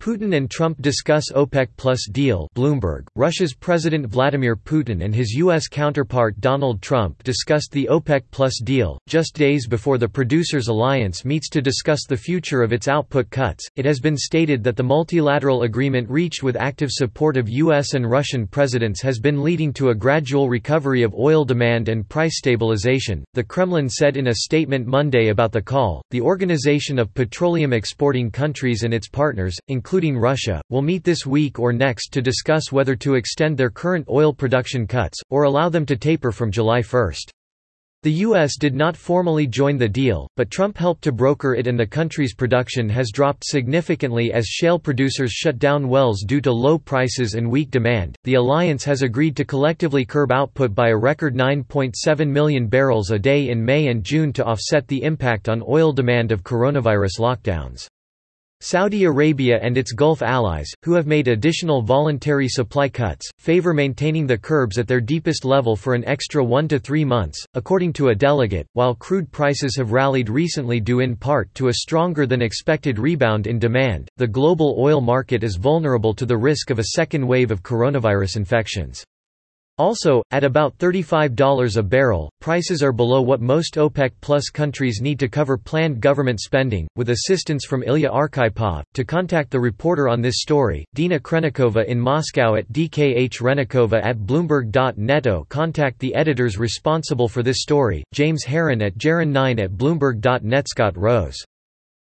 Putin and Trump discuss OPEC Plus deal Bloomberg. Russia's President Vladimir Putin and his U.S. counterpart Donald Trump discussed the OPEC Plus deal, just days before the Producers Alliance meets to discuss the future of its output cuts. It has been stated that the multilateral agreement reached with active support of U.S. and Russian presidents has been leading to a gradual recovery of oil demand and price stabilization, the Kremlin said in a statement Monday about the call. The Organization of Petroleum Exporting Countries and its partners, including including Russia, will meet this week or next to discuss whether to extend their current oil production cuts, or allow them to taper from July 1. The U.S. did not formally join the deal, but Trump helped to broker it and the country's production has dropped significantly as shale producers shut down wells due to low prices and weak demand. The alliance has agreed to collectively curb output by a record 9.7 million barrels a day in May and June to offset the impact on oil demand of coronavirus lockdowns. Saudi Arabia and its Gulf allies, who have made additional voluntary supply cuts, favor maintaining the curbs at their deepest level for an extra one to three months, according to a delegate. While crude prices have rallied recently due in part to a stronger than expected rebound in demand, the global oil market is vulnerable to the risk of a second wave of coronavirus infections. Also, at about $35 a barrel, prices are below what most OPEC Plus countries need to cover planned government spending. With assistance from Ilya Arkhipov, to contact the reporter on this story, Dina Khrennikova in Moscow at DKH Rennikova at Bloomberg.neto contact the editors responsible for this story, James Herron at Jaron9 at Bloomberg.net Scott Rose